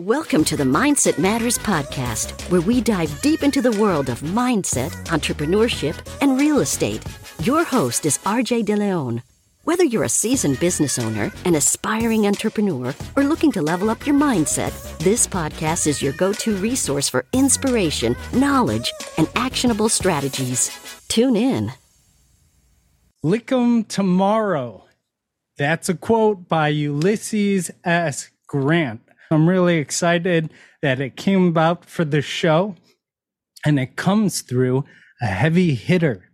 Welcome to the Mindset Matters podcast, where we dive deep into the world of mindset, entrepreneurship, and real estate. Your host is RJ DeLeon. Whether you're a seasoned business owner, an aspiring entrepreneur, or looking to level up your mindset, this podcast is your go to resource for inspiration, knowledge, and actionable strategies. Tune in. Lick 'em tomorrow. That's a quote by Ulysses S. Grant. I'm really excited that it came about for the show and it comes through a heavy hitter.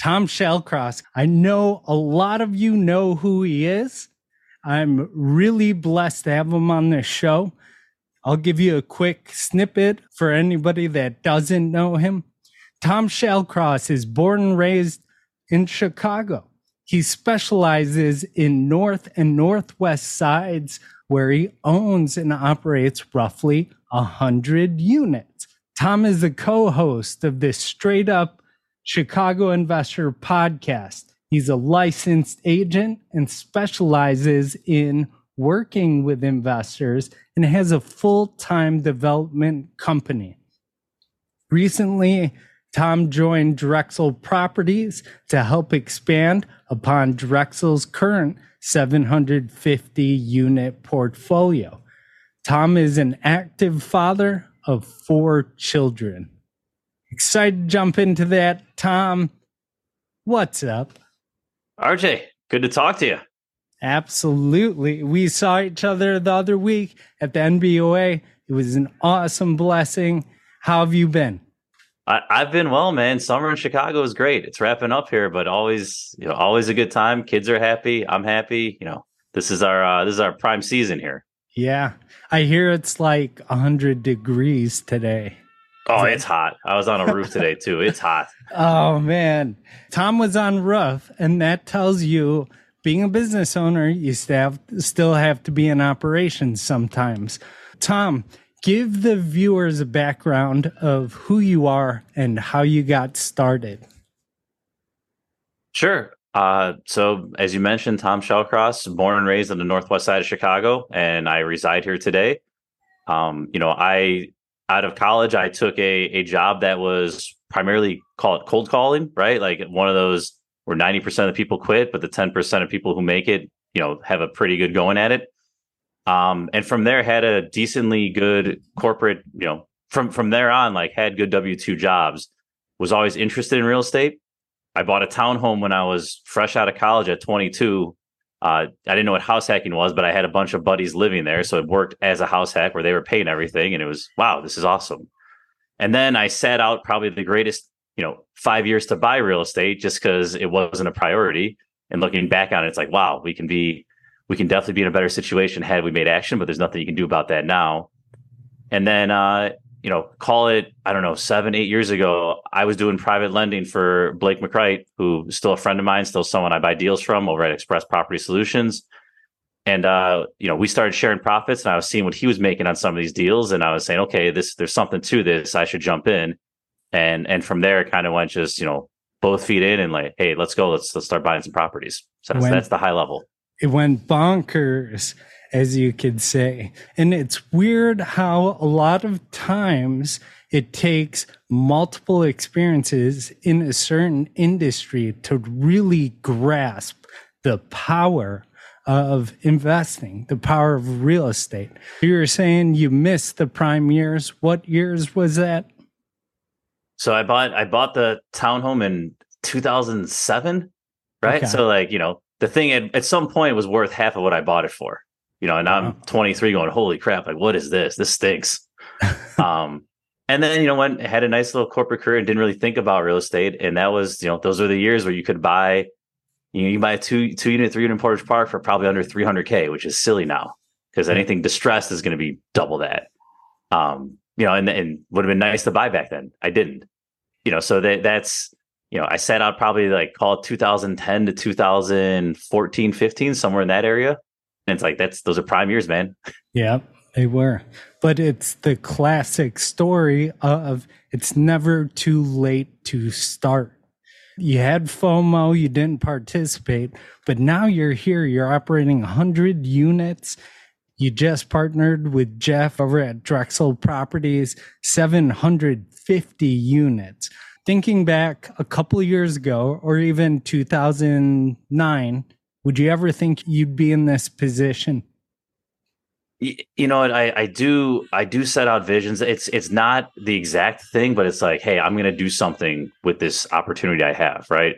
Tom Shallcross. I know a lot of you know who he is. I'm really blessed to have him on this show. I'll give you a quick snippet for anybody that doesn't know him. Tom Shallcross is born and raised in Chicago. He specializes in North and Northwest sides where he owns and operates roughly 100 units. Tom is the co host of this straight up Chicago Investor podcast. He's a licensed agent and specializes in working with investors and has a full time development company. Recently, Tom joined Drexel Properties to help expand upon Drexel's current 750 unit portfolio. Tom is an active father of four children. Excited to jump into that. Tom, what's up? RJ, good to talk to you. Absolutely. We saw each other the other week at the NBOA. It was an awesome blessing. How have you been? I, have been well, man. Summer in Chicago is great. It's wrapping up here, but always, you know, always a good time. Kids are happy. I'm happy. You know, this is our uh, this is our prime season here. Yeah, I hear it's like hundred degrees today. Oh, it's hot. I was on a roof today too. It's hot. oh man, Tom was on roof, and that tells you being a business owner, you still have, still have to be in operations sometimes. Tom, give the viewers a background of who you are and how you got started. Sure. Uh, so, as you mentioned, Tom Shallcross, born and raised on the northwest side of Chicago, and I reside here today. Um, you know, I out of college, I took a a job that was primarily called cold calling, right? Like one of those where ninety percent of the people quit, but the ten percent of people who make it, you know, have a pretty good going at it. Um, and from there had a decently good corporate, you know, from from there on, like had good W two jobs. Was always interested in real estate. I bought a townhome when I was fresh out of college at 22. Uh, I didn't know what house hacking was, but I had a bunch of buddies living there, so it worked as a house hack where they were paying everything, and it was wow, this is awesome. And then I sat out probably the greatest, you know, five years to buy real estate just because it wasn't a priority. And looking back on it, it's like wow, we can be we can definitely be in a better situation had we made action, but there's nothing you can do about that now. And then, uh, you know, call it, I don't know, seven, eight years ago, I was doing private lending for Blake McCright, who is still a friend of mine, still someone I buy deals from over at Express Property Solutions. And uh, you know, we started sharing profits and I was seeing what he was making on some of these deals. And I was saying, okay, this there's something to this. I should jump in. And and from there it kind of went just, you know, both feet in and like, hey, let's go, let's let's start buying some properties. So that's, that's the high level it went bonkers, as you could say. And it's weird how a lot of times it takes multiple experiences in a certain industry to really grasp the power of investing, the power of real estate. You were saying you missed the prime years. What years was that? So I bought I bought the townhome in 2007, right? Okay. So like, you know, the thing at, at some point was worth half of what I bought it for. You know, and I'm 23 going, holy crap, like what is this? This stinks. um, and then, you know, went had a nice little corporate career and didn't really think about real estate. And that was, you know, those are the years where you could buy, you know, you buy a two two unit, three unit Portage Park for probably under 300K, which is silly now because anything distressed is going to be double that. Um, you know, and, and would have been nice to buy back then. I didn't, you know, so that that's, you know, I set out probably like call it 2010 to 2014, 15, somewhere in that area. And it's like, that's, those are prime years, man. Yeah, they were. But it's the classic story of it's never too late to start. You had FOMO, you didn't participate, but now you're here, you're operating 100 units. You just partnered with Jeff over at Drexel Properties, 750 units. Thinking back a couple years ago, or even 2009, would you ever think you'd be in this position? you know I, I do i do set out visions. It's it's not the exact thing but it's like hey i'm to do something with this opportunity i have right?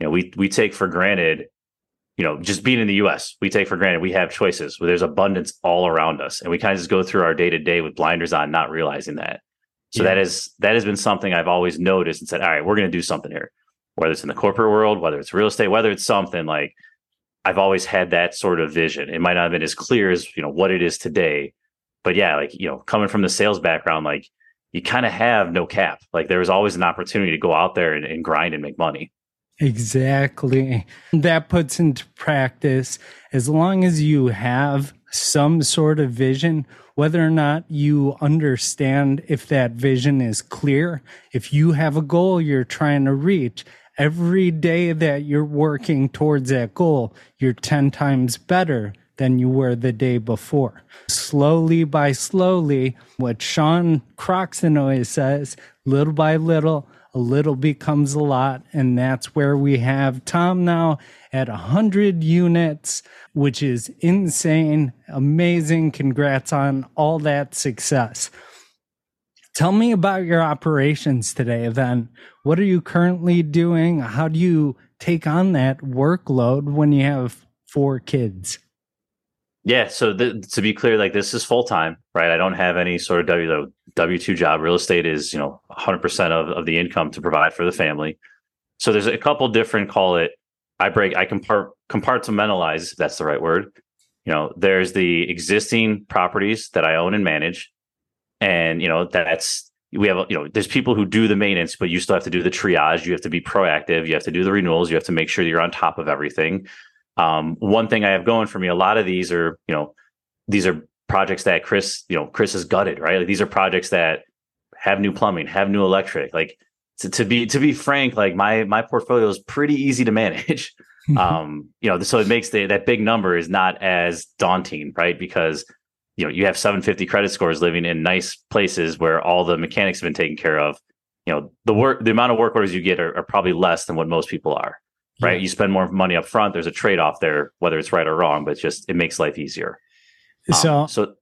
You know we we take for granted you know just being in the us we take for granted we have choices where there's abundance all around us and we kind of just go through our day to day with blinders on not realizing that so yeah. that is that has been something i've always noticed and said all right we're going to do something here whether it's in the corporate world whether it's real estate whether it's something like I've always had that sort of vision. It might not have been as clear as, you know, what it is today. But yeah, like, you know, coming from the sales background, like you kind of have no cap. Like there was always an opportunity to go out there and, and grind and make money. Exactly. That puts into practice as long as you have some sort of vision, whether or not you understand if that vision is clear, if you have a goal you're trying to reach, every day that you're working towards that goal, you're 10 times better than you were the day before. Slowly by slowly, what Sean Croxton always says, little by little, a little becomes a lot. And that's where we have Tom now at 100 units, which is insane, amazing. Congrats on all that success. Tell me about your operations today, then. What are you currently doing? How do you take on that workload when you have four kids? Yeah, so th- to be clear, like this is full time, right? I don't have any sort of W W two job. Real estate is, you know, 100 percent of of the income to provide for the family. So there's a couple different call it. I break. I compart compartmentalize. If that's the right word. You know, there's the existing properties that I own and manage, and you know that's we have you know there's people who do the maintenance but you still have to do the triage you have to be proactive you have to do the renewals you have to make sure you're on top of everything um, one thing i have going for me a lot of these are you know these are projects that chris you know chris has gutted right? Like these are projects that have new plumbing have new electric. Like to, to be to be frank like my my portfolio is pretty easy to manage. Um you know so it makes the, that big number is not as daunting right? Because you know you have 750 credit scores living in nice places where all the mechanics have been taken care of. You know the work the amount of work orders you get are, are probably less than what most people are right you spend more money up front there's a trade-off there whether it's right or wrong but it's just it makes life easier so um, so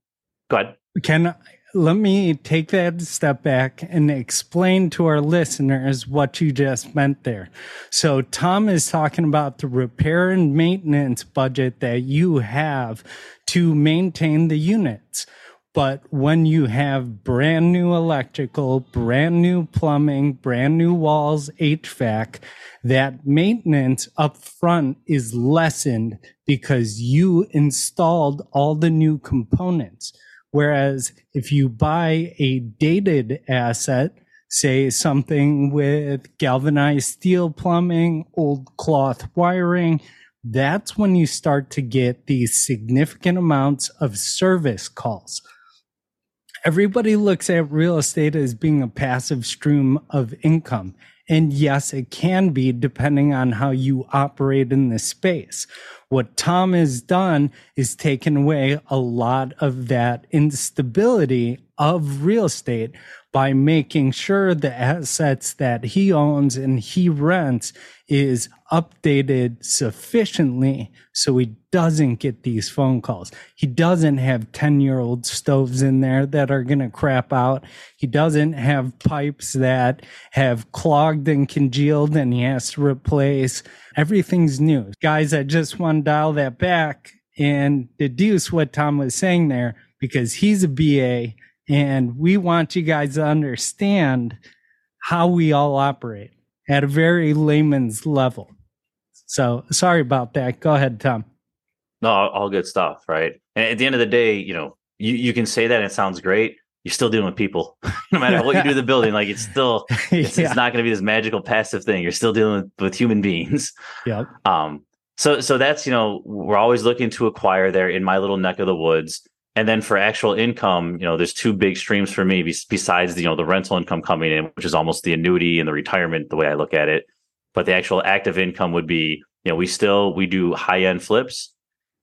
go ahead can let me take that step back and explain to our listeners what you just meant there. So, Tom is talking about the repair and maintenance budget that you have to maintain the units. But when you have brand new electrical, brand new plumbing, brand new walls, HVAC, that maintenance up front is lessened because you installed all the new components. Whereas if you buy a dated asset, say something with galvanized steel plumbing, old cloth wiring, that's when you start to get these significant amounts of service calls. Everybody looks at real estate as being a passive stream of income. And yes, it can be depending on how you operate in this space. What Tom has done is taken away a lot of that instability of real estate by making sure the assets that he owns and he rents is updated sufficiently so he doesn't get these phone calls. He doesn't have 10 year old stoves in there that are going to crap out. He doesn't have pipes that have clogged and congealed and he has to replace. Everything's new. Guys, I just want to dial that back and deduce what Tom was saying there because he's a BA and we want you guys to understand how we all operate at a very layman's level. So sorry about that. Go ahead, Tom. No, all good stuff, right? And at the end of the day, you know, you, you can say that and it sounds great. You're still dealing with people, no matter what you do to the building. Like it's still, it's, yeah. it's not going to be this magical passive thing. You're still dealing with, with human beings. Yep. Um. So, so that's you know, we're always looking to acquire there in my little neck of the woods. And then for actual income, you know, there's two big streams for me besides you know the rental income coming in, which is almost the annuity and the retirement, the way I look at it. But the actual active income would be, you know, we still we do high end flips,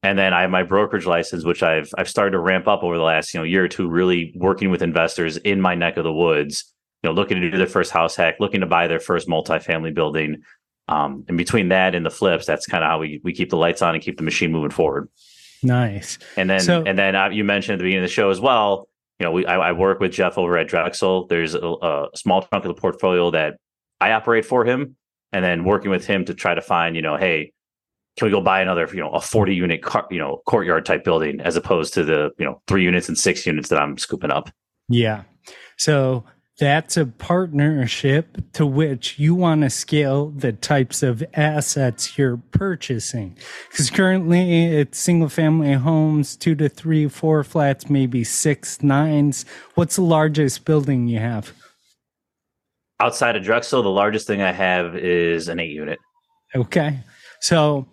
And then I have my brokerage license, which I've I've started to ramp up over the last you know year or two, really working with investors in my neck of the woods. You know, looking to do their first house hack, looking to buy their first multifamily building. Um, and between that and the flips, that's kind of how we we keep the lights on and keep the machine moving forward. Nice. And then so, and then uh, you mentioned at the beginning of the show as well. You know, we I, I work with Jeff over at Drexel. There's a, a small chunk of the portfolio that I operate for him, and then working with him to try to find, you know, hey, can we go buy another, you know, a 40 unit, car, you know, courtyard type building as opposed to the, you know, three units and six units that I'm scooping up? Yeah. So that's a partnership to which you want to scale the types of assets you're purchasing. Because currently it's single family homes, two to three, four flats, maybe six, nines. What's the largest building you have? Outside of Drexel, the largest thing I have is an eight unit. Okay. So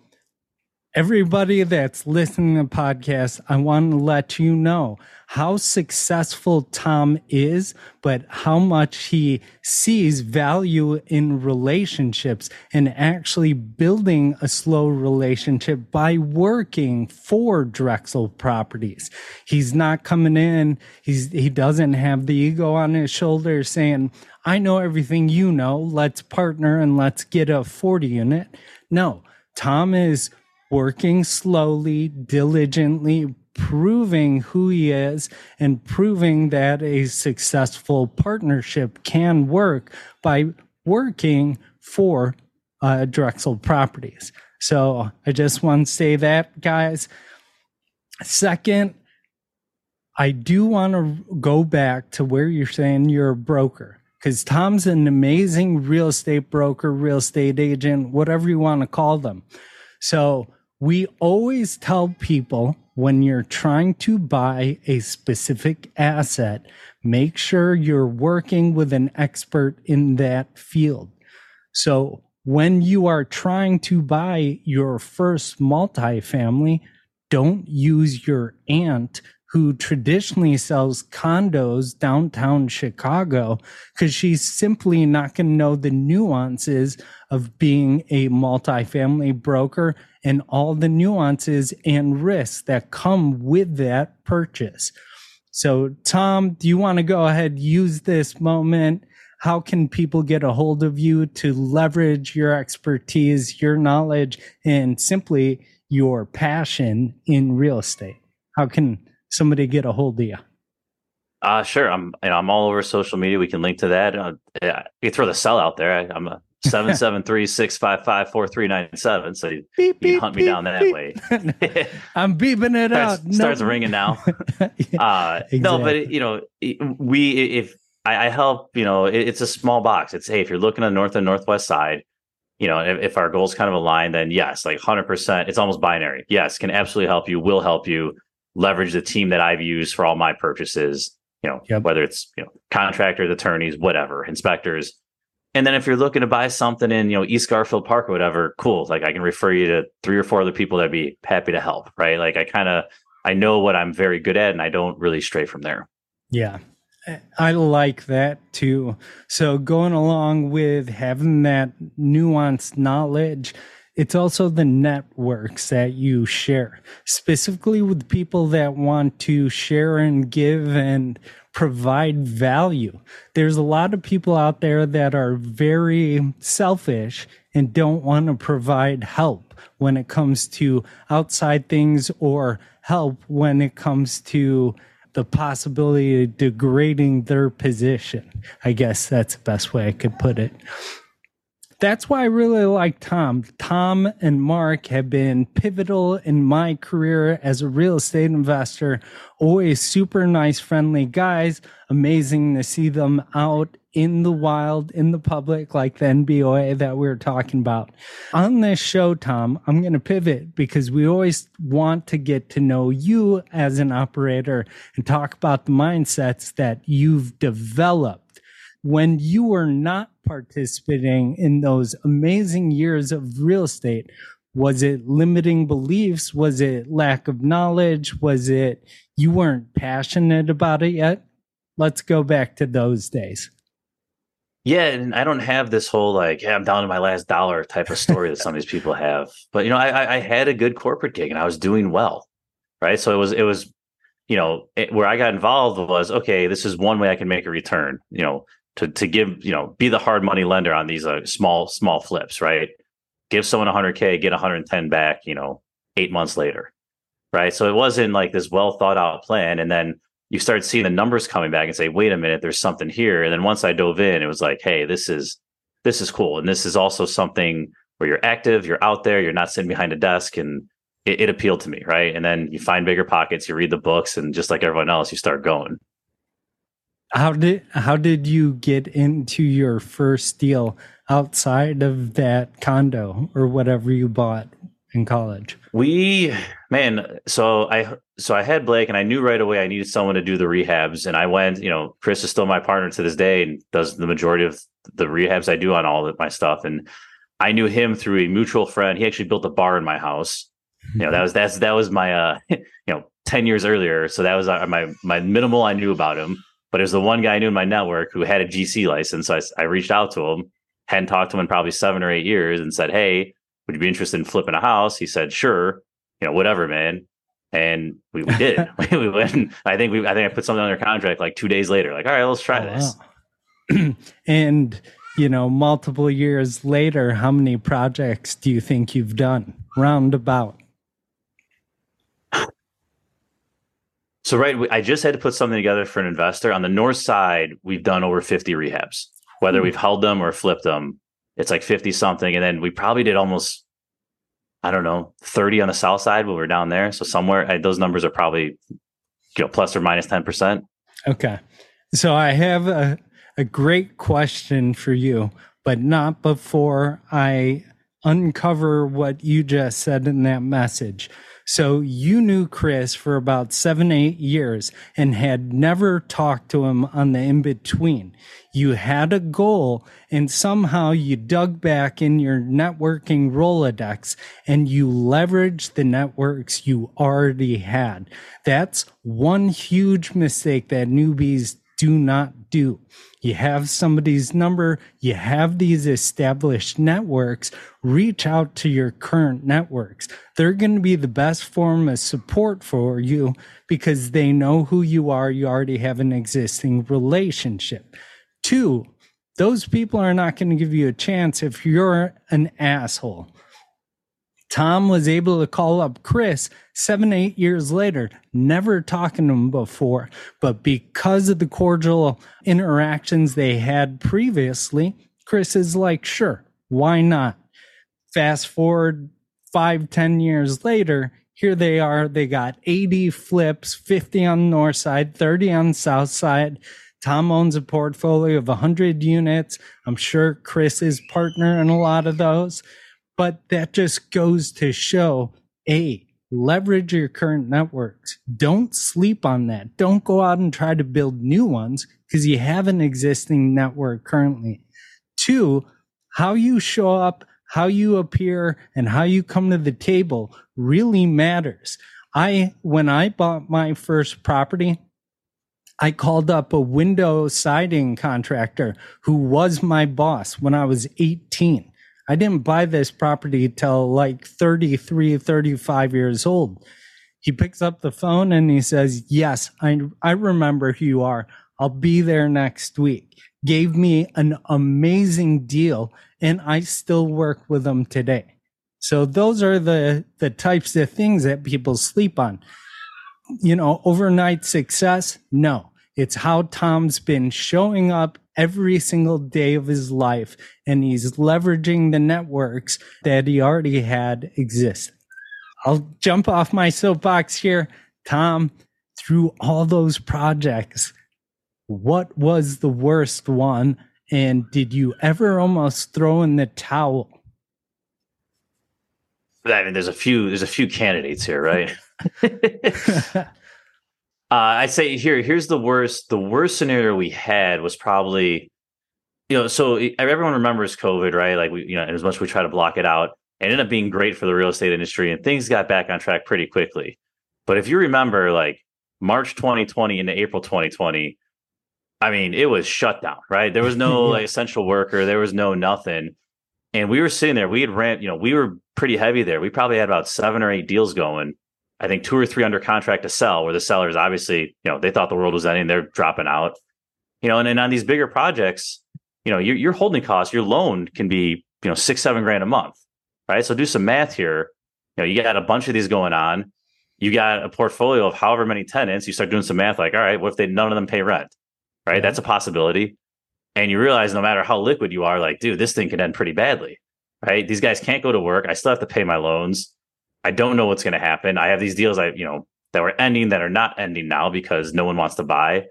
everybody that's listening to the podcast, I want to let you know how successful Tom is, but how much he sees value in relationships and actually building a slow relationship by working for Drexel properties. He's not coming in. He's, he doesn't have the ego on his shoulder saying, I know everything you know. Let's partner and let's get a 40 unit. No, Tom is working slowly, diligently, proving who he is and proving that a successful partnership can work by working for uh, Drexel Properties. So I just want to say that, guys. Second, I do want to go back to where you're saying you're a broker because Tom's an amazing real estate broker, real estate agent, whatever you want to call them. So we always tell people when you're trying to buy a specific asset, make sure you're working with an expert in that field. So when you are trying to buy your first multifamily, don't use your aunt who traditionally sells condos downtown Chicago because she's simply not going to know the nuances of being a multifamily broker and all the nuances and risks that come with that purchase. So, Tom, do you want to go ahead use this moment? How can people get a hold of you to leverage your expertise, your knowledge, and simply your passion in real estate? How can somebody get a hold of you? Uh, sure. I'm you know, I'm all over social media. We can link to that. Uh, yeah, you throw the cell out there. I, am a 773-655-4397. So you, beep, you beep, hunt me beep, down that way. I'm beeping it starts, out. Starts ringing now. yeah, uh, exactly. No, but you know, we if I, I help, you know, it, it's a small box. It's hey, if you're looking on the north and northwest side, you know, if, if our goals kind of align, then yes, like 100%, it's almost binary. Yes, can absolutely help you, will help you leverage the team that I've used for all my purchases, you know, yep. whether it's, you know, contractors, attorneys, whatever, inspectors. And then if you're looking to buy something in, you know, East Garfield Park or whatever, cool. Like I can refer you to three or four other people that'd be happy to help. Right. Like I kind of, I know what I'm very good at and I don't really stray from there. Yeah. I like that too. So going along with having that nuanced knowledge, it's also the networks that you share, specifically with people that want to share and give and provide value. There's a lot of people out there that are very selfish and don't want to provide help when it comes to outside things or help when it comes to the possibility of degrading their position. I guess that's the best way I could put it that's why I really like Tom. Tom and Mark have been pivotal in my career as a real estate investor. Always super nice, friendly guys. Amazing to see them out in the wild, in the public, like the NBOA that we were talking about. On this show, Tom, I'm going to pivot because we always want to get to know you as an operator and talk about the mindsets that you've developed when you were not participating in those amazing years of real estate? Was it limiting beliefs? Was it lack of knowledge? Was it you weren't passionate about it yet? Let's go back to those days. Yeah, and I don't have this whole like, hey, I'm down to my last dollar type of story that some of these people have. But you know, I, I had a good corporate gig and I was doing well, right? So it was it was, you know, it, where I got involved was okay. This is one way I can make a return. You know, to to give you know be the hard money lender on these uh, small small flips, right? Give someone 100k, get 110 back. You know, eight months later, right? So it wasn't like this well thought out plan, and then you start seeing the numbers coming back and say, wait a minute, there's something here. And then once I dove in, it was like, hey, this is this is cool. And this is also something where you're active, you're out there, you're not sitting behind a desk. And it, it appealed to me, right? And then you find bigger pockets, you read the books, and just like everyone else, you start going. How did how did you get into your first deal outside of that condo or whatever you bought in college? We man, so I so I had Blake and I knew right away I needed someone to do the rehabs. And I went, you know, Chris is still my partner to this day and does the majority of the rehabs I do on all of my stuff. And I knew him through a mutual friend. He actually built a bar in my house. You know, that was that's that was my uh you know, 10 years earlier. So that was uh, my my minimal I knew about him. But was the one guy I knew in my network who had a GC license. So I, I reached out to him, hadn't talked to him in probably seven or eight years and said, Hey, would you be interested in flipping a house? He said, Sure. You know, whatever, man and we, we did. we went. I think we. I think I put something under contract like two days later. Like, all right, let's try oh, this. Wow. and you know, multiple years later, how many projects do you think you've done? Roundabout. So right, I just had to put something together for an investor. On the north side, we've done over 50 rehabs. Whether hmm. we've held them or flipped them, it's like 50 something. And then we probably did almost I don't know, 30 on the south side when we are down there. So somewhere I, those numbers are probably you know plus or minus 10%. Okay. So I have a, a great question for you, but not before I uncover what you just said in that message. So you knew Chris for about seven, eight years and had never talked to him on the in between. You had a goal and somehow you dug back in your networking Rolodex and you leveraged the networks you already had. That's one huge mistake that newbies do not do. You have somebody's number, you have these established networks, reach out to your current networks. They're going to be the best form of support for you because they know who you are. You already have an existing relationship. Two, those people are not going to give you a chance if you're an asshole. Tom was able to call up Chris seven, eight years later, never talking to him before. But because of the cordial interactions they had previously, Chris is like, sure, why not? Fast forward five, ten years later, here they are. They got 80 flips, 50 on the north side, 30 on the south side. Tom owns a portfolio of 100 units. I'm sure Chris is partner in a lot of those. But that just goes to show A, leverage your current networks. Don't sleep on that. Don't go out and try to build new ones because you have an existing network currently. Two, how you show up, how you appear, and how you come to the table really matters. I, when I bought my first property, I called up a window siding contractor who was my boss when I was 18. I didn't buy this property till like 33, 35 years old. He picks up the phone and he says, Yes, I, I remember who you are. I'll be there next week. Gave me an amazing deal, and I still work with him today. So those are the the types of things that people sleep on. You know, overnight success? No. It's how Tom's been showing up every single day of his life and he's leveraging the networks that he already had exist. I'll jump off my soapbox here. Tom, through all those projects, what was the worst one? And did you ever almost throw in the towel? I mean, there's a few. There's a few candidates here, right? Uh, I say here, here's the worst. The worst scenario we had was probably, you know, so everyone remembers COVID, right? Like we, you know, as much as we try to block it out, it ended up being great for the real estate industry, and things got back on track pretty quickly. But if you remember, like March 2020 into April 2020, I mean, it was shut down, right? There was no like, essential worker, there was no nothing. And we were sitting there, we had ran, you know, we were pretty heavy there. We probably had about seven or eight deals going. I think two or three under contract to sell, where the sellers obviously, you know, they thought the world was ending, they're dropping out. You know, and then on these bigger projects, you know, your your holding costs, your loan can be, you know, six, seven grand a month. Right. So do some math here. You know, you got a bunch of these going on. You got a portfolio of however many tenants. You start doing some math, like, all right, what if they none of them pay rent? Right. That's a possibility. And you realize no matter how liquid you are, like, dude, this thing can end pretty badly. Right. These guys can't go to work. I still have to pay my loans. I don't know what's going to happen. I have these deals I, you know, that were ending that are not ending now because no one wants to buy.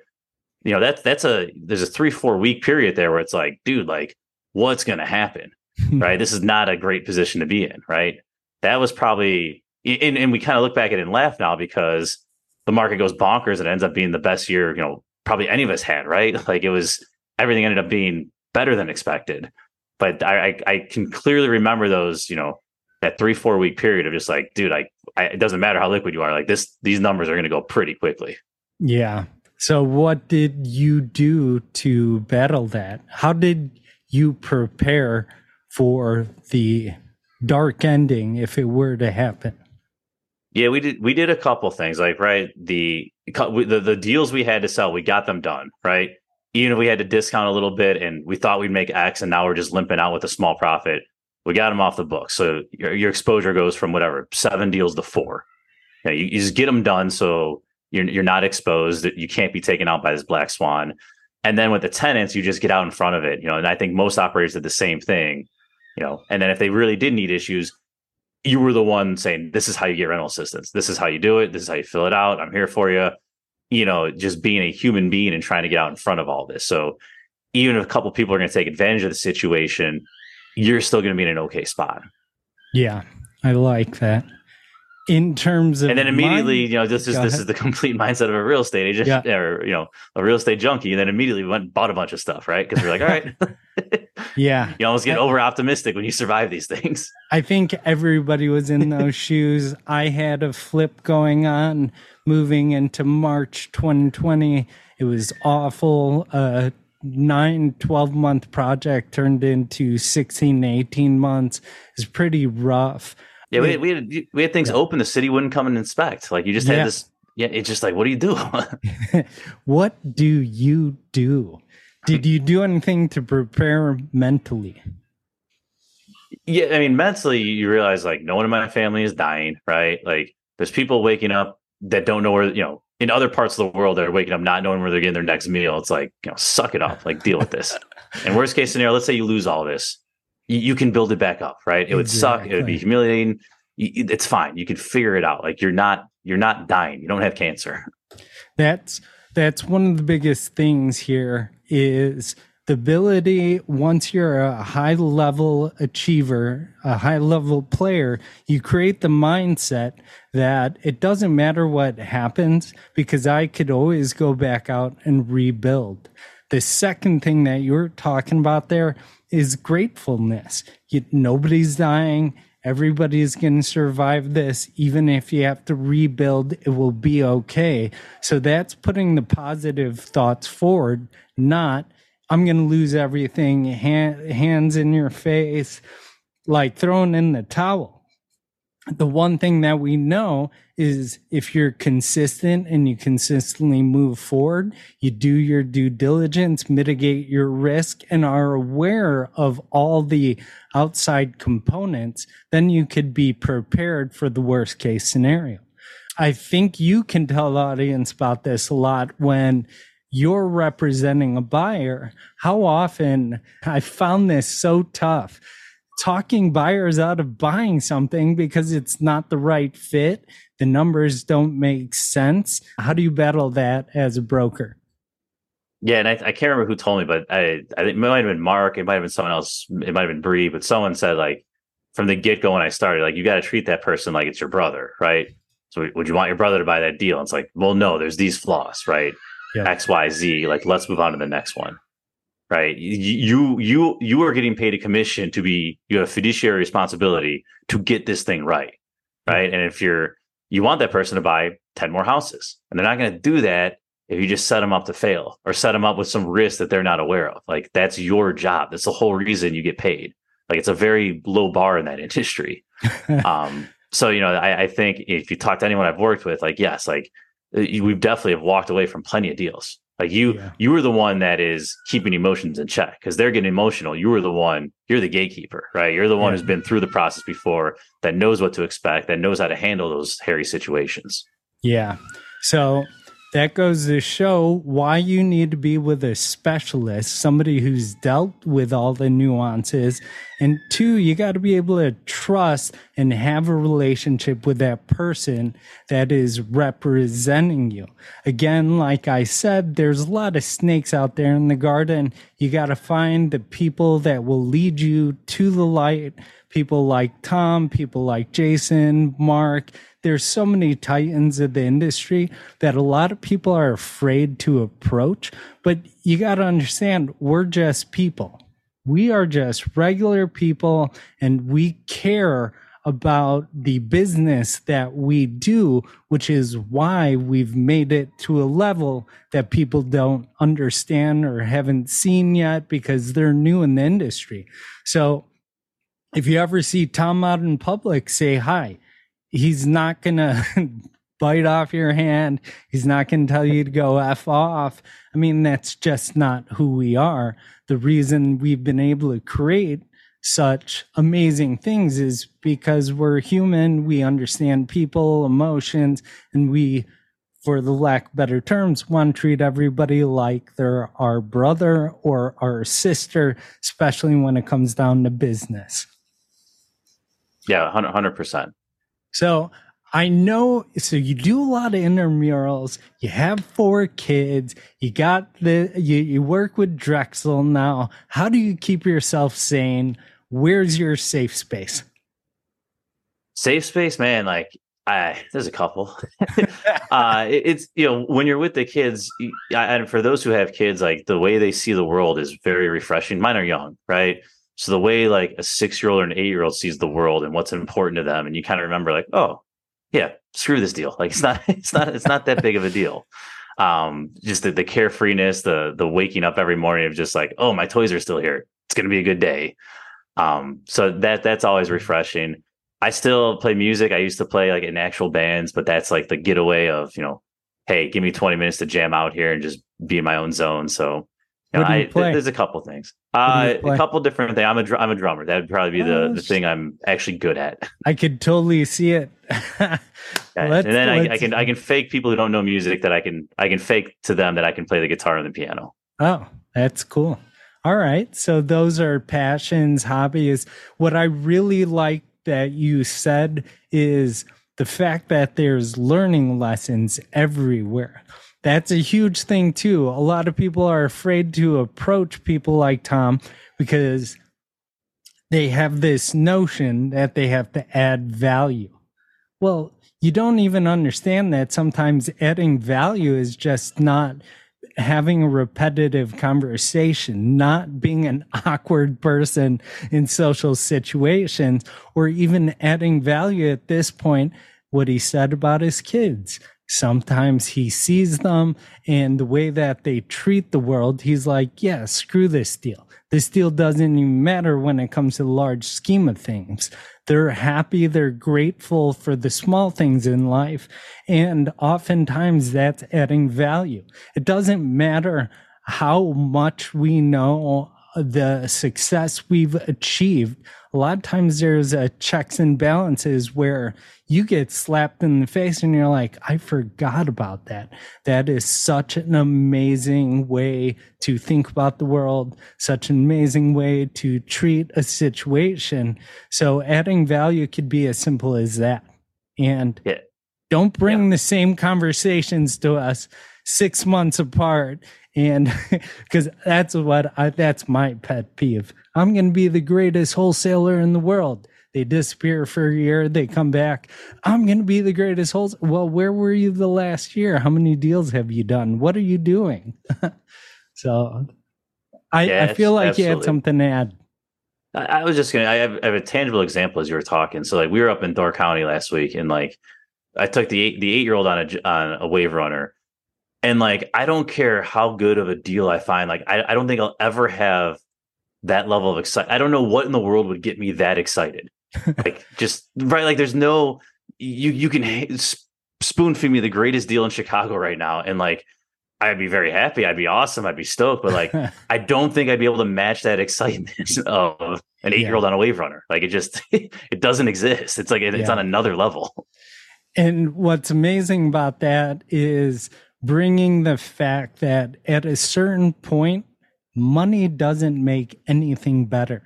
You know, that's that's a there's a three, four week period there where it's like, dude, like, what's going to happen? right. This is not a great position to be in. Right. That was probably, and, and we kind of look back at it and laugh now because the market goes bonkers and it ends up being the best year, you know, probably any of us had. Right. Like it was, everything ended up being better than expected. But I, I, I can clearly remember those, you know, that three four week period of just like dude I, I it doesn't matter how liquid you are like this these numbers are going to go pretty quickly. Yeah. So what did you do to battle that? How did you prepare for the dark ending if it were to happen? Yeah we did we did a couple things like right the the, the deals we had to sell we got them done right? Even if we had to discount a little bit and we thought we'd make x and now we're just limping out with a small profit we got them off the book. So your, your exposure goes from whatever seven deals to four. You, know, you, you, just get them done so you're you're not exposed. That you can't be taken out by this black swan. And then with the tenants, you just get out in front of it. You know, and I think most operators did the same thing. You know, and then if they really did need issues, you were the one saying, "This is how you get rental assistance. This is how you do it. This is how you fill it out. I'm here for you." You know, just being a human being and trying to get out in front of all this. So even if a couple people are going to take advantage of the situation, you're still going to be in an okay spot. Yeah, I like that. In terms of, and then immediately, you know, this is this is the complete mindset of a real estate agent yeah. or you know a real estate junkie. And then immediately went and bought a bunch of stuff, right? Because we're like, all right, yeah, you almost get over optimistic when you survive these things. I think everybody was in those shoes. I had a flip going on moving into March 2020. It was awful. Uh, nine 12 month project turned into 16 18 months is pretty rough. Yeah we, we had we had things yeah. open the city wouldn't come and inspect. Like you just had yeah. this yeah it's just like what do you do? What do you do? Did you do anything to prepare mentally? Yeah i mean mentally you realize like no one in my family is dying right? Like there's people waking up that don't know where you know in other parts of the world that are waking up not knowing where they're getting their next meal. It's like, you know, suck it up, like deal with this. and worst case scenario, let's say you lose all this, you, you can build it back up, right? It would suck. It would be humiliating. it's fine. You can figure it out. Like you're not, you're not dying. You don't have cancer. That's, that's one of the biggest things here is the ability once you're a high level achiever a high level player you create the mindset that it doesn't matter what happens because i could always go back out and rebuild. The second thing that you're talking about there is gratefulness. You, nobody's dying. Everybody's going to survive this. Even if you have to rebuild it will be okay. So that's putting the positive thoughts forward not I'm going to lose everything, hand, hands in your face, like throwing in the towel. The one thing that we know is if you're consistent and you consistently move forward, you do your due diligence, mitigate your risk, and are aware of all the outside components, then you could be prepared for the worst case scenario. I think you can tell the audience about this a lot when you're representing a buyer, how often I found this so tough talking buyers out of buying something because it's not the right fit. The numbers don't make sense. How do you battle that as a broker? Yeah, and I, I can't remember who told me, but I, I it might have been Mark, it might have been someone else, it might have been Bree, but someone said like from the get go when I started, like you got to treat that person like it's your brother, right? So would you want your brother to buy that deal? And it's like, well, no, there's these flaws, right? Yeah. X, Y, Z. Like, let's move on to the next one. Right. You, you, you are getting paid a commission to be, you have fiduciary responsibility to get this thing right. Right. And if you're, you want that person to buy 10 more houses and they're not going to do that if you just set them up to fail or set them up with some risk that they're not aware of. Like that's your job. That's the whole reason you get paid. Like it's a very low bar in that industry. um, so you know, I, I, think if you talk to anyone I've worked with, like yes, like Uh, we've definitely have walked away from plenty of deals. Like you, yeah. you were the one that is keeping emotions in check because they're getting emotional. You were the one, you're the gatekeeper, right? You're the one yeah. who's been through the process before, that knows what to expect, that knows how to handle those hairy situations. Yeah. So that goes to show why you need to be with a specialist, somebody who's dealt with all the nuances. And two, you got to be able to trust and have a relationship with that person that is representing you. Again, like I said, there's a lot of snakes out there in the garden. You got to find the people that will lead you to the light. People like Tom, people like Jason, Mark, there's so many titans of the industry that a lot of people are afraid to approach. But you got to understand, we're just people. We are just regular people and we care about the business that we do, which is why we've made it to a level that people don't understand or haven't seen yet because they're new in the industry. So if you ever see Tom out in public, say hi he's not gonna bite off your hand. He's not gonna tell you to go f off. I mean, that's just not who we are. The reason we've been able to create such amazing things is because we're human. We understand people, emotions, and we, for the lack of better terms, want to treat everybody like they're our brother or our sister, especially when it comes down to business. Yeah, 100%. So I know. So you do a lot of intramurals. You have four kids. You got the. You, you work with Drexel now. How do you keep yourself sane? Where's your safe space? Safe space, man. Like I, there's a couple. uh, it, it's you know when you're with the kids, and for those who have kids, like the way they see the world is very refreshing. Mine are young, right? So the way like a six year old or an eight year old sees the world and what's important to them, and you kind of remember like, oh, yeah, screw this deal. Like it's not, it's not, it's not that big of a deal. Um, just the, the carefreeness, the the waking up every morning of just like, oh, my toys are still here. It's gonna be a good day. Um, so that that's always refreshing. I still play music. I used to play like in actual bands, but that's like the getaway of, you know, hey, give me 20 minutes to jam out here and just be in my own zone. So you know, I, there's a couple things. Uh, a couple different things. I'm a I'm a drummer. That would probably be the, the thing I'm actually good at. I could totally see it. and then I, I, can I can fake people who don't know music that I can I can fake to them that I can play the guitar and the piano. Oh, that's cool. All right. So those are passions, hobbies. What I really like that you said is the fact that there's learning lessons everywhere that's a huge thing too. A lot of people are afraid to approach people like Tom because they have this notion that they have to add value. Well, you don't even understand that sometimes adding value is just not having a repetitive conversation, not being an awkward person in social situations, or even adding value at this point, what he said about his kids. Sometimes he sees them and the way that they treat the world, he's like, yeah, screw this deal. This deal doesn't even matter when it comes to the large scheme of things. They're happy, they're grateful for the small things in life. And oftentimes that's adding value. It doesn't matter how much we know the success we've achieved a lot of times there's a checks and balances where you get slapped in the face and you're like, I forgot about that. That is such an amazing way to think about the world, such an amazing way to treat a situation. So adding value could be as simple as that. And yeah. don't bring yeah. the same conversations to us six months apart and because that's what I, that's my pet peeve i'm going to be the greatest wholesaler in the world they disappear for a year they come back i'm going to be the greatest wholesaler well where were you the last year how many deals have you done what are you doing so i, yes, I feel like absolutely. you had something to add I was just gonna. I have, I have, a tangible example as you were talking. So, like, we were up in Door County last week, and like, I took the eight, the eight year old on a on a wave runner, And like, I don't care how good of a deal I find. Like, I, I don't think I'll ever have that level of excitement. I don't know what in the world would get me that excited. like, just right. Like, there's no you. You can spoon feed me the greatest deal in Chicago right now, and like, I'd be very happy. I'd be awesome. I'd be stoked. But like, I don't think I'd be able to match that excitement of an eight year old on a wave runner. Like, it just it doesn't exist. It's like it, yeah. it's on another level. And what's amazing about that is bringing the fact that at a certain point, money doesn't make anything better.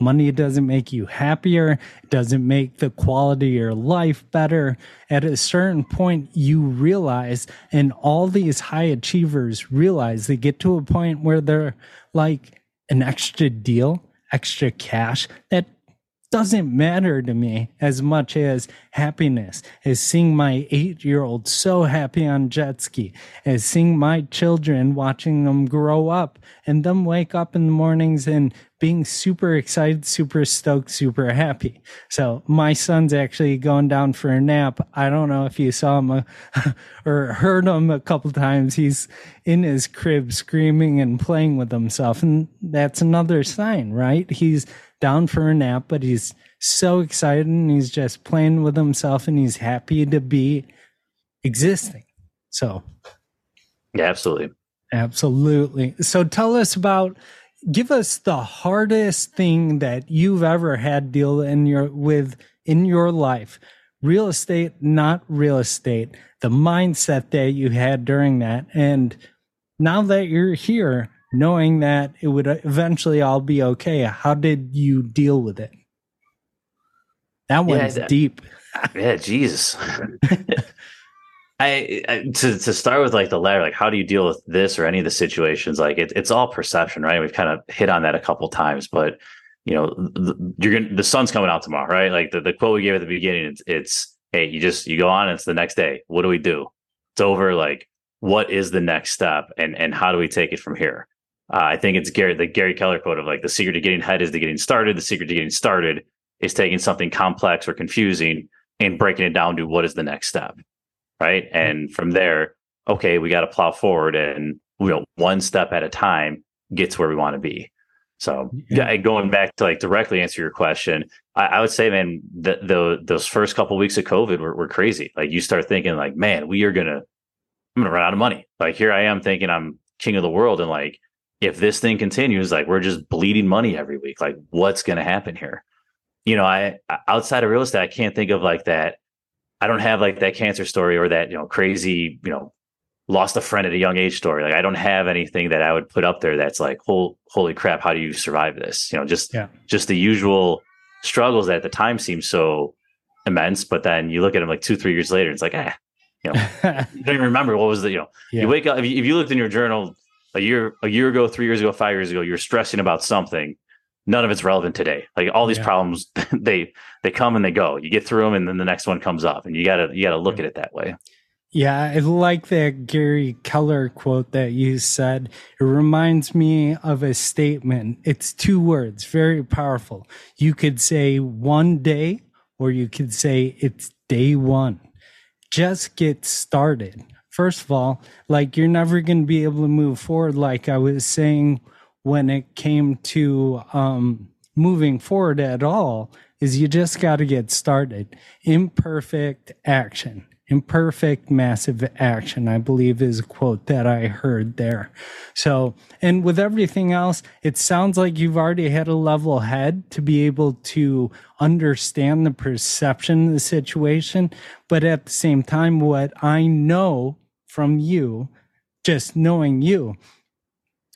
Money doesn't make you happier, doesn't make the quality of your life better. At a certain point, you realize, and all these high achievers realize they get to a point where they're like an extra deal, extra cash that doesn't matter to me as much as happiness, as seeing my eight year old so happy on jet ski, as seeing my children watching them grow up and them wake up in the mornings and being super excited, super stoked, super happy. So my son's actually going down for a nap. I don't know if you saw him uh, or heard him a couple times. He's in his crib screaming and playing with himself. And that's another sign, right? He's down for a nap, but he's so excited and he's just playing with himself and he's happy to be existing. So, yeah, absolutely. Absolutely. So, tell us about give us the hardest thing that you've ever had deal in your with in your life real estate not real estate the mindset that you had during that and now that you're here knowing that it would eventually all be okay how did you deal with it that one's yeah, deep yeah jesus I, I, to to start with like the latter, like how do you deal with this or any of the situations? Like it, it's all perception, right? We've kind of hit on that a couple times, but you know, the, you're gonna the sun's coming out tomorrow, right? Like the, the quote we gave at the beginning, it's, it's hey, you just you go on, it's the next day. What do we do? It's over. Like what is the next step, and and how do we take it from here? Uh, I think it's Gary the Gary Keller quote of like the secret to getting ahead is to getting started. The secret to getting started is taking something complex or confusing and breaking it down to what is the next step right? And from there, okay, we got to plow forward and you know one step at a time gets where we want to be. So yeah, going back to like directly answer your question, I, I would say, man, the, the those first couple of weeks of COVID were, were crazy. Like you start thinking, like, man, we are gonna, I'm gonna run out of money. Like here I am thinking I'm king of the world, and like if this thing continues, like we're just bleeding money every week. Like what's gonna happen here? You know, I outside of real estate, I can't think of like that I don't have like that cancer story or that, you know, crazy, you know, lost a friend at a young age story. Like I don't have anything that I would put up there that's like, holy, holy crap, how do you survive this? You know, just yeah. just the usual struggles that at the time seem so immense, but then you look at them like two, three years later, it's like, ah, you know, you don't even remember what was the, you know, yeah. you wake up if you, if you looked in your journal a year, a year ago, three years ago, five years ago, you're stressing about something none of it's relevant today. Like all these yeah. problems, they they come and they go. You get through them, and then the next one comes up, and you gotta you gotta look at it that way. Yeah, I like that Gary Keller quote that you said. It reminds me of a statement. It's two words, very powerful. You could say one day, or you could say it's day one. Just get started. First of all, like you're never going to be able to move forward, like I was saying when it came to um, moving forward at all is you just got to get started. Imperfect action, imperfect massive action, I believe is a quote that I heard there. So, and with everything else, it sounds like you've already had a level head to be able to understand the perception of the situation. But at the same time, what I know from you, just knowing you,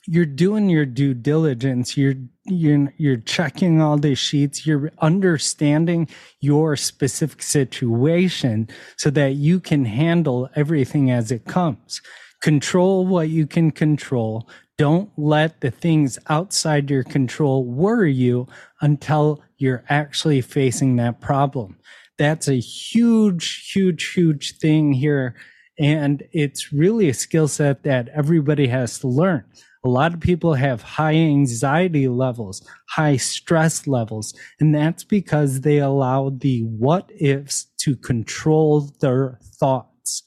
you're doing your due diligence. You're you're you're checking all the sheets. You're understanding your specific situation so that you can handle everything as it comes. Control what you can control. Don't let the things outside your control worry you until you're actually facing that problem. That's a huge huge huge thing here and it's really a skill set that everybody has to learn a lot of people have high anxiety levels, high stress levels, and that's because they allow the what ifs to control their thoughts.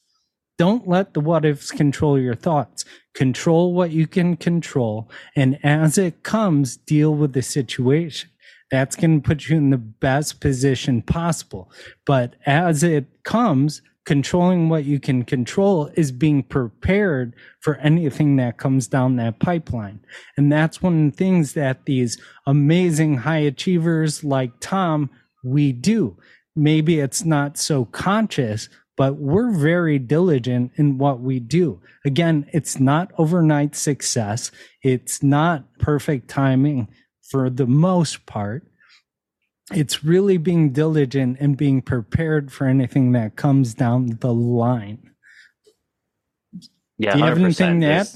Don't let the what ifs control your thoughts. Control what you can control. And as it comes, deal with the situation. That's going to put you in the best position possible. But as it comes, controlling what you can control is being prepared for anything that comes down that pipeline. And that's one of the things that these amazing high achievers like Tom, we do. Maybe it's not so conscious, but we're very diligent in what we do. Again, it's not overnight success. It's not perfect timing for the most part. It's really being diligent and being prepared for anything that comes down the line. Yeah, Do you have 100%. anything to add?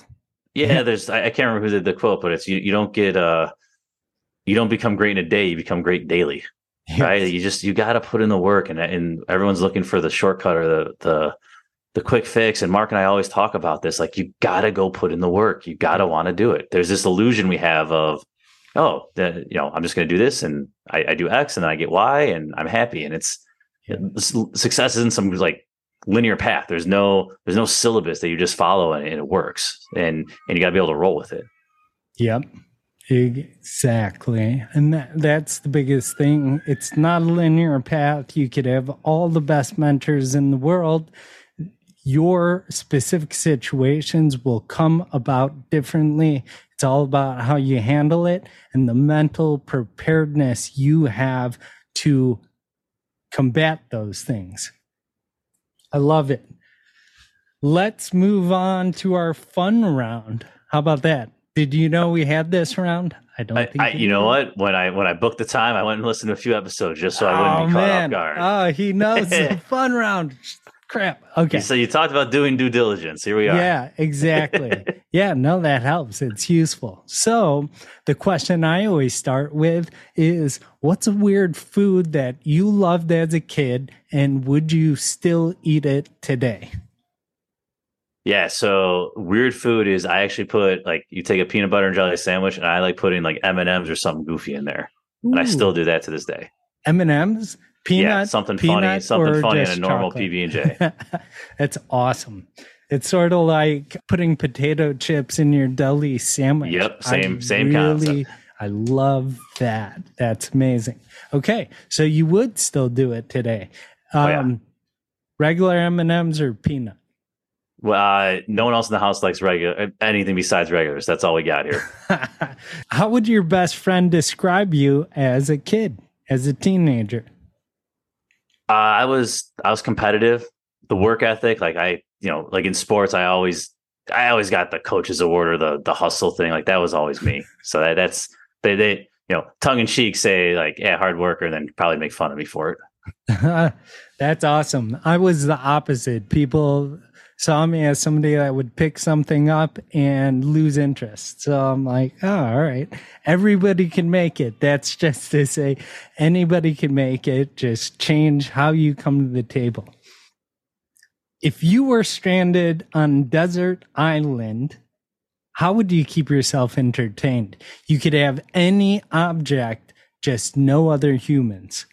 Yeah, there's I, I can't remember who did the quote, but it's you, you don't get uh you don't become great in a day, you become great daily. Right. You just you gotta put in the work and and everyone's looking for the shortcut or the the the quick fix. And Mark and I always talk about this. Like you gotta go put in the work. You gotta want to do it. There's this illusion we have of, oh, the, you know, I'm just gonna do this and I, I do X and then I get Y and I'm happy. And it's s- success isn't some like linear path. There's no there's no syllabus that you just follow and, and it works. And and you gotta be able to roll with it. Yep. Exactly. And that, that's the biggest thing. It's not a linear path. You could have all the best mentors in the world. Your specific situations will come about differently. It's all about how you handle it and the mental preparedness you have to combat those things. I love it. Let's move on to our fun round. How about that? Did you know we had this round? I don't I, think I, you you know did. what? When I when I booked the time, I went and listened to a few episodes just so I wouldn't oh be caught man! off guard. Oh, he knows the fun round. Crap. Okay. So you talked about doing due diligence. Here we are. Yeah, exactly. yeah, no, that helps. It's useful. So, the question I always start with is what's a weird food that you loved as a kid and would you still eat it today? Yeah. So weird food is I actually put like you take a peanut butter and jelly sandwich and I like putting like M and M's or something goofy in there, and I still do that to this day. M&Ms, peanut, yeah, something funny, something funny in a normal? PB and J. That's awesome. It's sort of like putting potato chips in your deli sandwich. Yep, same- I same concept. I love that. That's amazing. Okay, so you would still do it today. Um, Oh, yeah. Regular M and M's or peanut? Well, uh, no one else in the house likes regular anything besides regulars. That's all we got here. How would your best friend describe you as a kid, as a teenager? Uh, I was I was competitive. The work ethic, like I, you know, like in sports, I always I always got the coaches award or the the hustle thing. Like that was always me. So that, that's they they you know tongue in cheek say like yeah hard worker, and then probably make fun of me for it. That's awesome. I was the opposite. People saw me as somebody that would pick something up and lose interest. So I'm like, oh, all right. Everybody can make it. That's just to say anybody can make it. Just change how you come to the table. If you were stranded on desert island, how would you keep yourself entertained? You could have any object, just no other humans.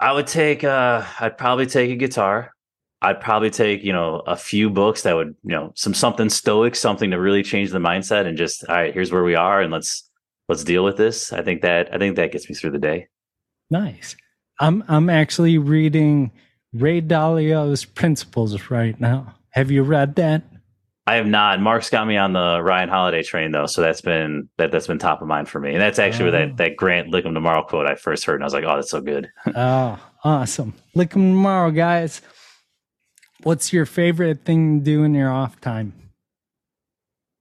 I would take uh I'd probably take a guitar. I'd probably take, you know, a few books that would, you know, some something stoic, something to really change the mindset and just all right, here's where we are and let's let's deal with this. I think that I think that gets me through the day. Nice. I'm I'm actually reading Ray Dalio's Principles right now. Have you read that? I have not. Mark's got me on the Ryan Holiday train though, so that's been that that's been top of mind for me. And that's actually where Oh. that that Grant Lick 'em tomorrow quote I first heard, and I was like, oh, that's so good. oh, awesome. 'em tomorrow, guys. What's your favorite thing to do in your off time?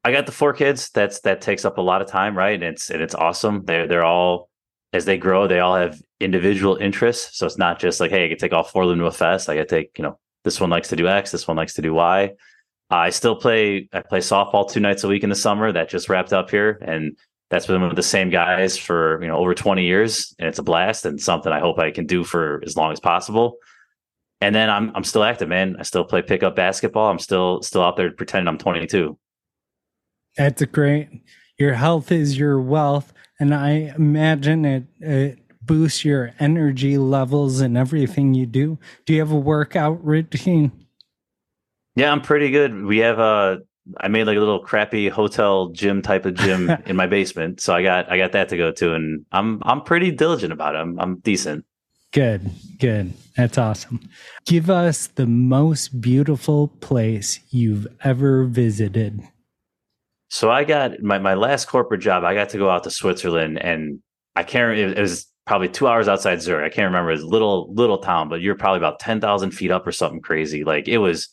I got the four kids. That's that takes up a lot of time, right? And it's and it's awesome. They're they're all as they grow, they all have individual interests. So it's not just like, hey, I could take all four of them to a fest. I can take, you know, this one likes to do X, this one likes to do Y. I still play. I play softball two nights a week in the summer. That just wrapped up here, and that's been with the same guys for you know over twenty years, and it's a blast and something I hope I can do for as long as possible. And then I'm I'm still active, man. I still play pickup basketball. I'm still still out there pretending I'm 22. That's great. Your health is your wealth, and I imagine it, it boosts your energy levels and everything you do. Do you have a workout routine? Yeah, I'm pretty good. We have a I made like a little crappy hotel gym type of gym in my basement, so I got I got that to go to, and I'm I'm pretty diligent about it. I'm I'm decent. Good, good. That's awesome. Give us the most beautiful place you've ever visited. So I got my my last corporate job. I got to go out to Switzerland, and I can't. It was probably two hours outside Zurich. I can't remember. It's little little town, but you're probably about ten thousand feet up or something crazy. Like it was,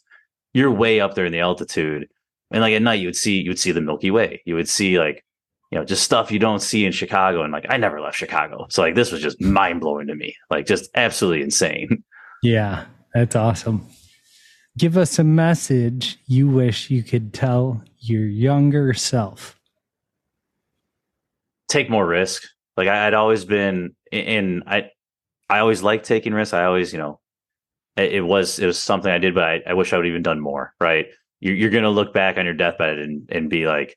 you're way up there in the altitude and like at night you would see you would see the Milky Way. You would see like you know just stuff you don't see in Chicago. And like I never left Chicago, so like this was just mind blowing to me. Like just absolutely insane. Yeah, that's awesome. Give us a message you wish you could tell your younger self. Take more risk. Like I, would always been in. I I always liked taking risks. I always you know it, it was it was something I did, but I, I wish I would even done more. Right you're, you're going to look back on your deathbed and, and be like,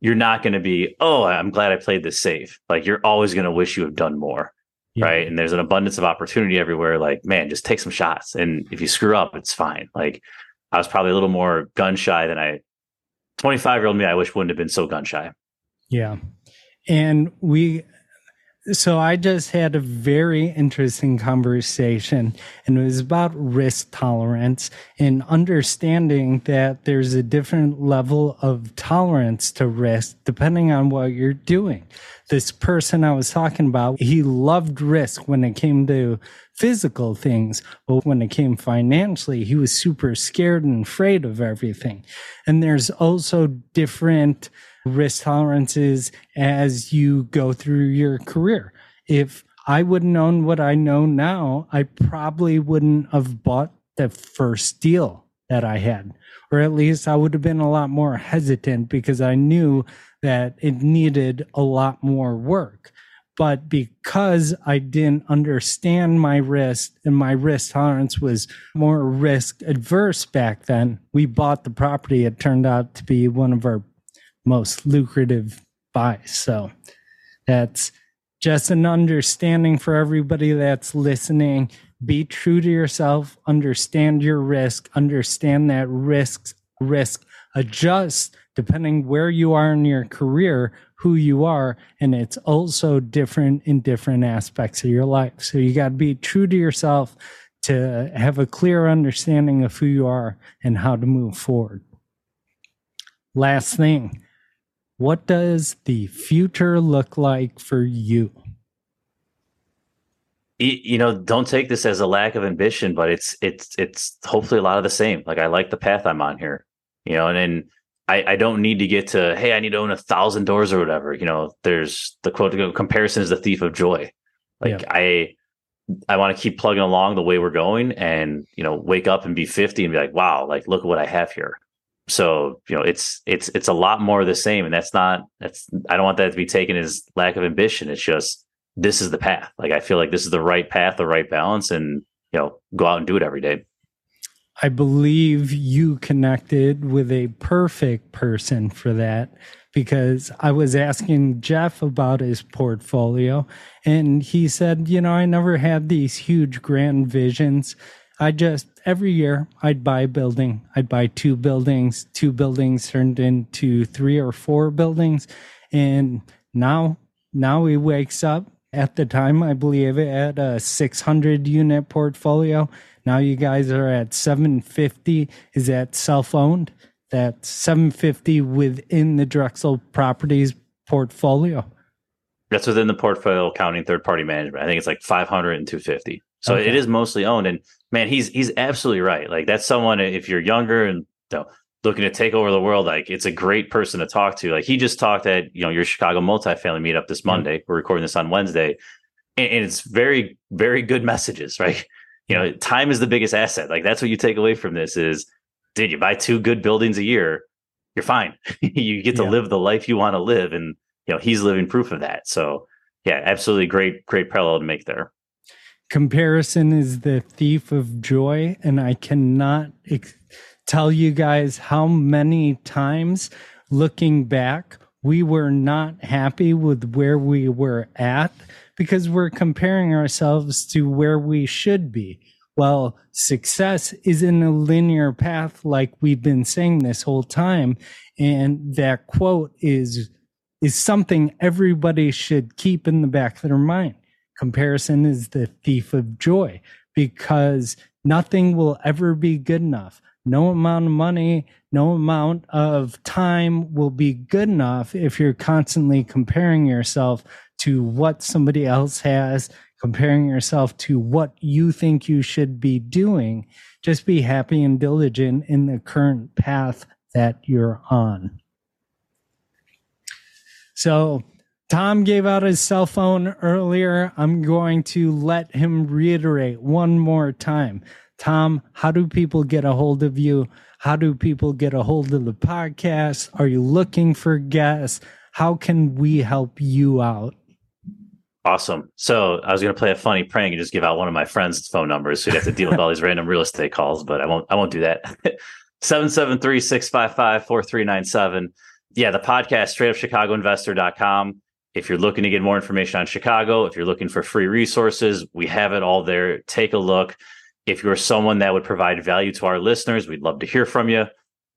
you're not going to be, oh, I'm glad I played this safe. Like you're always going to wish you have done more. Yeah. Right. And there's an abundance of opportunity everywhere. Like, man, just take some shots. And if you screw up, it's fine. Like I was probably a little more gun shy than I, 25 year old me, I wish wouldn't have been so gun shy. Yeah. And we, so I just had a very interesting conversation and it was about risk tolerance and understanding that there's a different level of tolerance to risk depending on what you're doing. This person I was talking about, he loved risk when it came to physical things, but when it came financially, he was super scared and afraid of everything. And there's also different risk tolerances as you go through your career. If I would have known what I know now, I probably wouldn't have bought the first deal that I had, or at least I would have been a lot more hesitant because I knew that it needed a lot more work. But because I didn't understand my risk and my risk tolerance was more risk adverse back then, we bought the property. It turned out to be one of our most lucrative buys. So that's just an understanding for everybody that's listening. Be true to yourself, understand your risk, understand that risks, risk adjust depending where you are in your career, who you are, and it's also different in different aspects of your life. So you got to be true to yourself to have a clear understanding of who you are and how to move forward. Last thing, what does the future look like for you? You know, don't take this as a lack of ambition, but it's it's it's hopefully a lot of the same. Like I like the path I'm on here, you know, and then I, I don't need to get to hey, I need to own a thousand doors or whatever. You know, there's the quote comparison is the thief of joy. Like yeah. I I want to keep plugging along the way we're going and you know, wake up and be 50 and be like, wow, like look at what I have here so you know it's it's it's a lot more the same and that's not that's i don't want that to be taken as lack of ambition it's just this is the path like i feel like this is the right path the right balance and you know go out and do it every day i believe you connected with a perfect person for that because i was asking jeff about his portfolio and he said you know i never had these huge grand visions I just every year I'd buy a building. I'd buy two buildings. Two buildings turned into three or four buildings, and now now he wakes up. At the time, I believe had a 600 unit portfolio. Now you guys are at 750. Is that self owned? That's 750 within the Drexel Properties portfolio. That's within the portfolio counting third party management. I think it's like 500 and 250. So okay. it is mostly owned. And man, he's he's absolutely right. Like that's someone if you're younger and you know, looking to take over the world, like it's a great person to talk to. Like he just talked at you know your Chicago multifamily meetup this Monday. Mm-hmm. We're recording this on Wednesday, and, and, it's very very good messages. Right, you know, time is the biggest asset. Like that's what you take away from this is, did you buy two good buildings a year? You're fine. you get to yeah. live the life you want to live, and you know he's living proof of that. So yeah, absolutely great great parallel to make there comparison is the thief of joy and i cannot ex- tell you guys how many times looking back we were not happy with where we were at because we're comparing ourselves to where we should be Well, success isn't a linear path like we've been saying this whole time. And that quote is is something everybody should keep in the back of their mind. Comparison is the thief of joy because nothing will ever be good enough. No amount of money, no amount of time will be good enough if you're constantly comparing yourself to what somebody else has, comparing yourself to what you think you should be doing. Just be happy and diligent in the current path that you're on. So, Tom gave out his cell phone earlier. I'm going to let him reiterate one more time. Tom, how do people get a hold of you? How do people get a hold of the podcast? Are you looking for guests? How can we help you out? Awesome. So I was going to play a funny prank and just give out one of my friends' phone numbers. So you'd have to deal with all these random real estate calls, but I won't, I won't do that. 773-655-4397. Yeah. The podcast, straightupchicagoinvestor.com. If you're looking to get more information on Chicago, if you're looking for free resources, we have it all there. Take a look. If you're someone that would provide value to our listeners, we'd love to hear from you.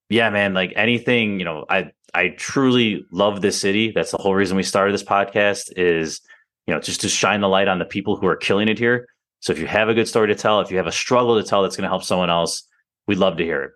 Yeah, man, like anything, you know, I I truly love this city. That's the whole reason we started this podcast is you know, just to shine the light on the people who are killing it here. So if you have a good story to tell, if you have a struggle to tell that's going to help someone else, we'd love to hear it.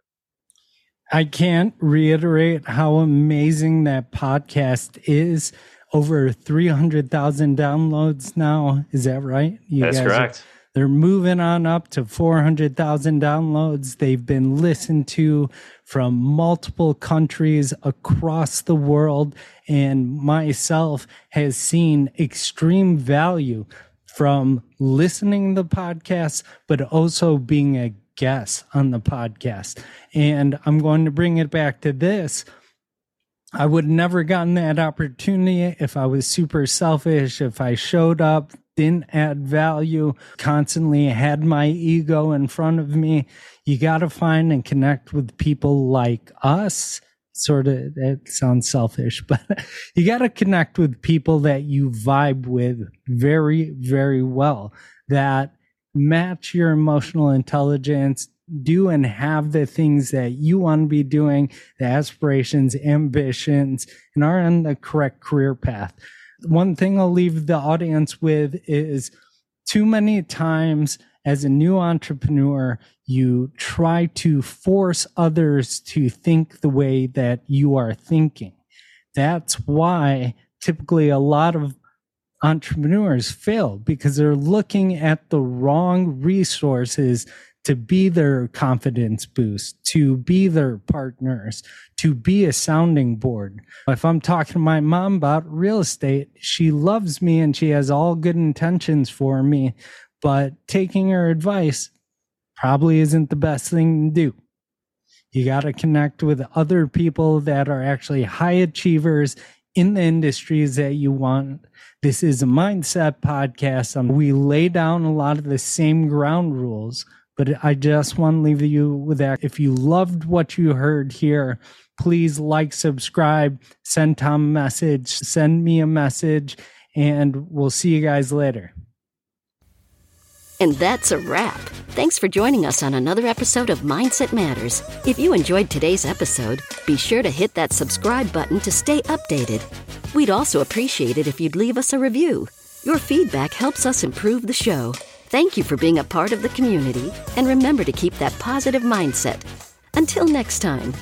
I can't reiterate how amazing that podcast is. Over 300,000 downloads now. Is that right? You That's correct. They're moving on up to 400,000 downloads. They've been listened to from multiple countries across the world. And myself has seen extreme value from listening to the podcast, but also being a guest on the podcast. And I'm going to bring it back to this. I would never gotten that opportunity if I was super selfish, if I showed up didn't add value, constantly had my ego in front of me. You got to find and connect with people like us. Sort of, it sounds selfish, but you got to connect with people that you vibe with very, very well, that match your emotional intelligence, do and have the things that you want to be doing, the aspirations, ambitions, and are on the correct career path one thing I'll leave the audience with is too many times as a new entrepreneur, you try to force others to think the way that you are thinking. That's why typically a lot of entrepreneurs fail because they're looking at the wrong resources to be their confidence boost, to be their partners, to be a sounding board. If I'm talking to my mom about real estate, she loves me and she has all good intentions for me, but taking her advice probably isn't the best thing to do. You got to connect with other people that are actually high achievers in the industries that you want. This is a mindset podcast. Um, we lay down a lot of the same ground rules but I just want to leave you with that. If you loved what you heard here, please like, subscribe, send Tom a message, send me a message, and we'll see you guys later. And that's a wrap. Thanks for joining us on another episode of Mindset Matters. If you enjoyed today's episode, be sure to hit that subscribe button to stay updated. We'd also appreciate it if you'd leave us a review. Your feedback helps us improve the show. Thank you for being a part of the community, and remember to keep that positive mindset. Until next time.